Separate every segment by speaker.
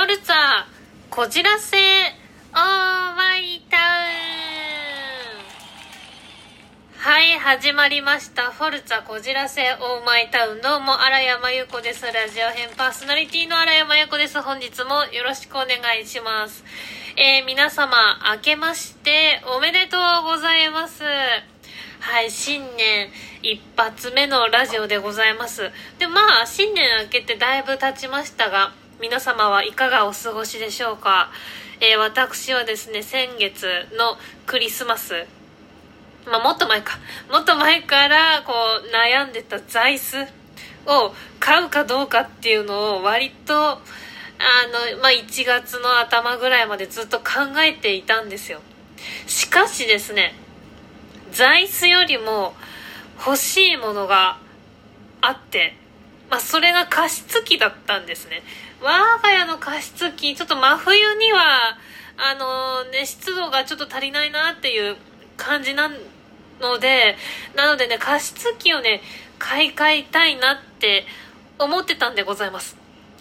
Speaker 1: フォルツァこじらせオーマイタウン。はい始まりました。フォルツァこじらせオーマイタウンどうも荒山優子です。ラジオ編パーソナリティの荒山優子です。本日もよろしくお願いします。えー、皆様明けましておめでとうございます。はい新年一発目のラジオでございます。でまあ新年明けてだいぶ経ちましたが皆様はいかがお過ごしでしょうか、えー、私はですね先月のクリスマス。まあ、もっと前か。もっと前からこう悩んでた座椅子を買うかどうかっていうのを割とあの、まあ、1月の頭ぐらいまでずっと考えていたんですよ。しかしですね座椅子よりも欲しいものがあってまあ、それが加湿器だったんですね。我が家の加湿器ちょっと真冬にはあのね湿度がちょっと足りないなっていう感じなのでなのでね加湿器をね買い替えたいなって思ってたんでございます。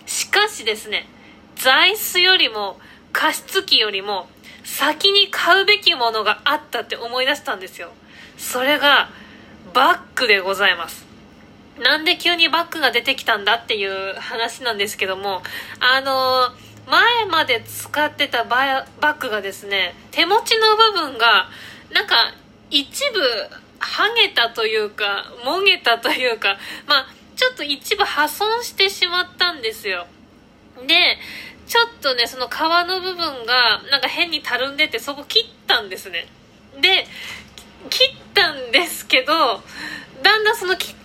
Speaker 1: しかしですね座椅子よりも加湿器よりも先に買うべきものがあったって思い出したんですよ。それがバッグでございます。なんで急にバッグが出てきたんだっていう話なんですけどもあの前まで使ってたバッグがですね手持ちの部分がなんか一部剥げたというかもげたというかまあちょっと一部破損してしまったんですよ。でちょっとねその皮の部分がなんか変にたるんでてそこ切ったんですね。で切ったんですけどだんだんその切っ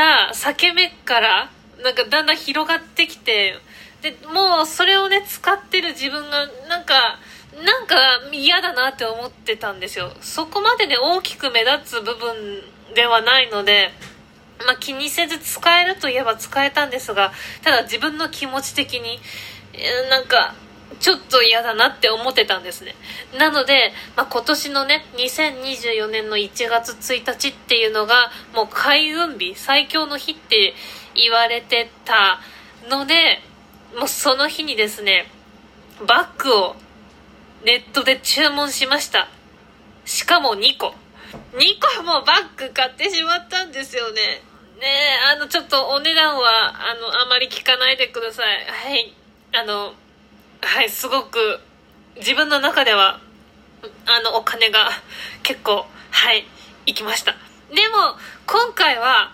Speaker 1: た裂け目からなんかだんだん広がってきてでもうそれをね使ってる自分がなんかなんか嫌だなって思ってたんですよ。そこまでね大きく目立つ部分ではないのでまあ、気にせず使えるといえば使えたんですがただ自分の気持ち的に、え、なんかちょっと嫌だなって思ってたんですね。なので、まあ、今年のね、2024年の1月1日っていうのが、もう開運日、最強の日って言われてたので、もうその日にですね、バッグをネットで注文しました。しかも2個。2個もバッグ買ってしまったんですよね。ねえ、あの、ちょっとお値段は、あの、あまり聞かないでください。はい。あの、はいすごく自分の中ではあのお金が結構はい行きました。でも今回は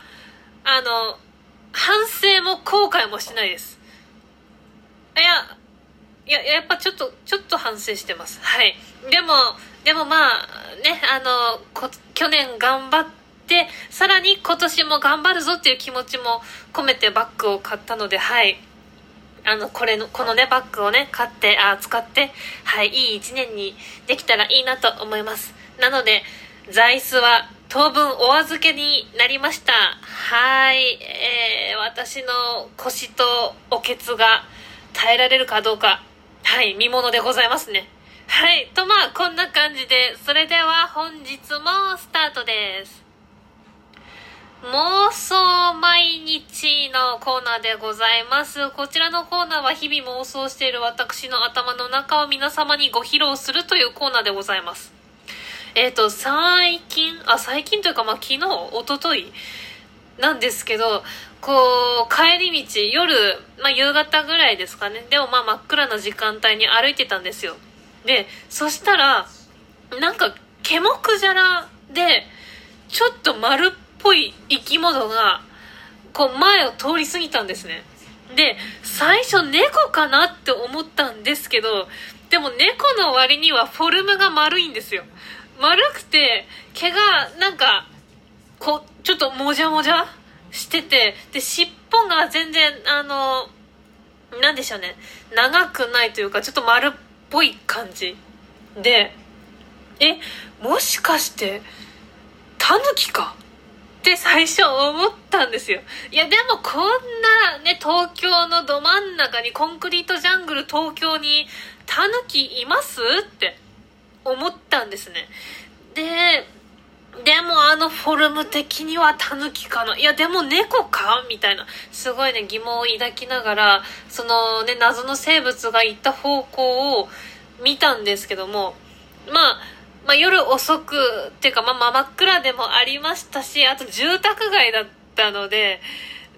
Speaker 1: あの反省も後悔もしないです。いやいややっぱちょっとちょっと反省してます。はい。でもでもまあねあのこ去年頑張ってさらに今年も頑張るぞっていう気持ちも込めてバッグを買ったのではい。あの、これの、このね、バッグをね、買って、あ、使って、はい、いい一年にできたらいいなと思います。なので、座椅子は当分お預けになりました。はい、えー、私の腰とおけつが耐えられるかどうか、はい、見ものでございますね。はい、とまあ、こんな感じで、それでは本日もスタートです。妄想毎日のコーナーでございます。こちらのコーナーは日々妄想している私の頭の中を皆様にご披露するというコーナーでございます。えっ、ー、と、最近、あ、最近というか、まあ、昨日、おとといなんですけど、こう、帰り道、夜、まあ、夕方ぐらいですかね。でもまあ、真っ暗な時間帯に歩いてたんですよ。で、そしたら、なんか、ケモクジャラで、ちょっと丸っぽい生き物がこう前を通り過ぎたんですね。で最初猫かなって思ったんですけどでも猫の割にはフォルムが丸いんですよ。丸くて毛がなんかこうちょっともじゃもじゃしててで尻尾が全然あのなんでしょうね。長くないというかちょっと丸っぽい感じで。えもしかしてタヌキか？って最初思ったんですよ。いや、でもこんなね、東京のど真ん中にコンクリートジャングル東京にタヌキいますって思ったんですね。で、でもあのフォルム的にはタヌキかないやでも猫かみたいなすごいね疑問を抱きながらそのね謎の生物が行った方向を見たんですけどもまあまあ、夜遅くっていうか、まあ、真っ暗でもありましたしあと住宅街だったので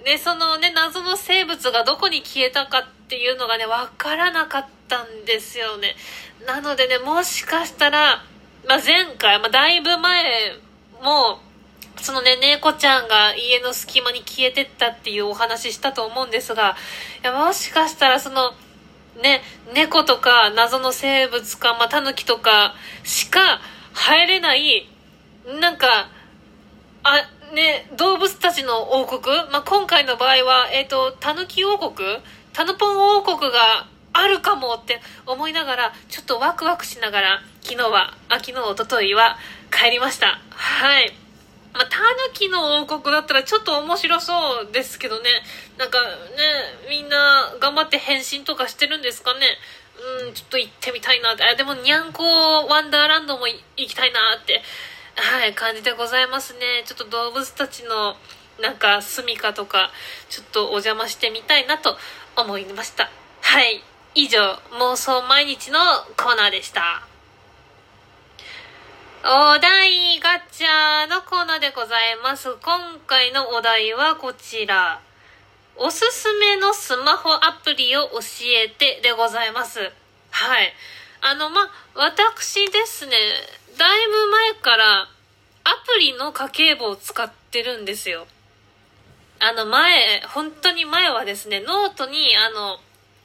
Speaker 1: でそのね謎の生物がどこに消えたかっていうのがね分からなかったんですよね。なのでねもしかしたら、まあ、前回、まあ、だいぶ前もそのね、猫ちゃんが家の隙間に消えてったっていうお話したと思うんですが、いや、もしかしたらその、ね、猫とか謎の生物か、ま、タヌキとかしか入れない、なんか、あ、ね、動物たちの王国まあ、今回の場合は、えっ、ー、と、タヌキ王国？タヌポン王国があるかもって思いながら、ちょっとワクワクしながら、昨日は、あ、昨日、おとといは帰りました。はい。まあ、タヌキの王国だったらちょっと面白そうですけどね。なんかね、みんな頑張って変身とかしてるんですかね？うん、ちょっと行ってみたいなって。あ、でもにゃんこワンダーランドも行きたいなって、はい、感じでございますね。ちょっと動物たちのなんか住処とか、ちょっとお邪魔してみたいなと思いました。はい。以上、妄想毎日のコーナーでした。お題ガチャのコーナーでございます。今回のお題はこちら。おすすめのスマホアプリを教えてでございます。はい。あの、ま、私ですね、だいぶ前からアプリの家計簿を使ってるんですよ。あの前、本当に前はですね、ノートにあの、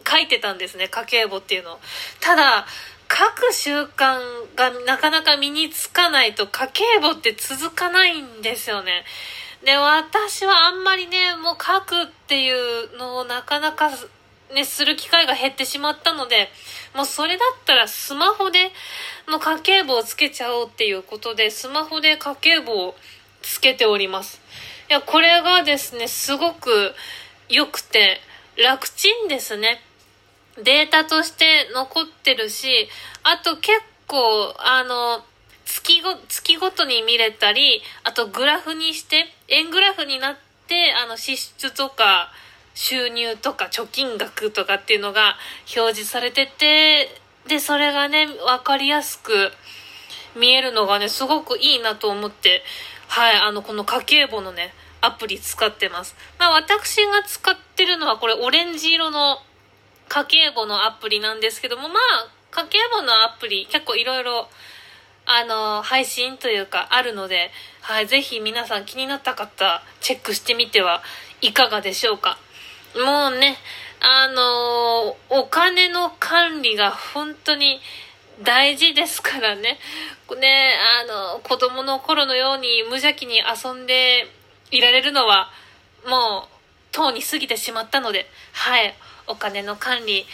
Speaker 1: 書いてたんですね、家計簿っていうの。ただ、書く習慣がなかなか身につかないと家計簿って続かないんですよね。で、私はあんまりね、もう書くっていうのをなかなかね、する機会が減ってしまったので、もうそれだったらスマホでの家計簿をつけちゃおうっていうことで、スマホで家計簿をつけております。いや、これがですね、すごく良くて楽ちんですね。データとして残ってるし、あと結構、あの、月ご、月ごとに見れたり、あとグラフにして、円グラフになって、あの、支出とか、収入とか貯金額とかっていうのが表示されてて、で、それがね、わかりやすく見えるのがね、すごくいいなと思って、はい、あの、この家計簿のね、アプリ使ってます。まあ、私が使ってるのはこれオレンジ色の家計簿のアプリなんですけども、まあ、家計簿のアプリ結構いろいろ、あの、配信というかあるので、はい、ぜひ皆さん気になった方、チェックしてみてはいかがでしょうか。もうね、あのお金の管理が本当に大事ですからね。ね、あの、子供の頃のように無邪気に遊んでいられるのは、もう、とうに過ぎてしまったので、はい。お金の管理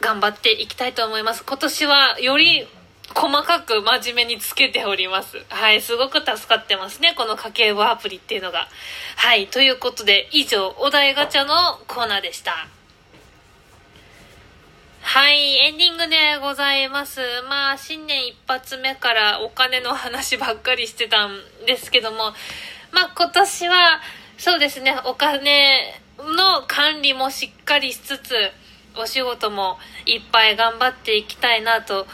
Speaker 1: 頑張っていきたいと思います。今年はより細かく真面目につけております。はい、すごく助かってますね。この家計簿アプリっていうのが。はい、ということで以上、お題ガチャのコーナーでした。はい、エンディングでございます。まあ、新年一発目からお金の話ばっかりしてたんですけども、まあ今年は、そうですね、お金の管理もしっかりしつつ、お仕事もいっぱい頑張っていきたいなと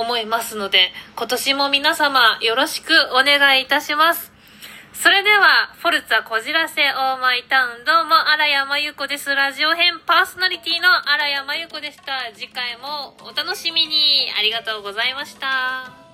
Speaker 1: 思いますので、今年も皆様よろしくお願いいたします。それでは、フォルツァこじらせオーマイタウン、どうも、荒山由子です。ラジオ編パーソナリティの荒山由子でした。次回もお楽しみに。ありがとうございました。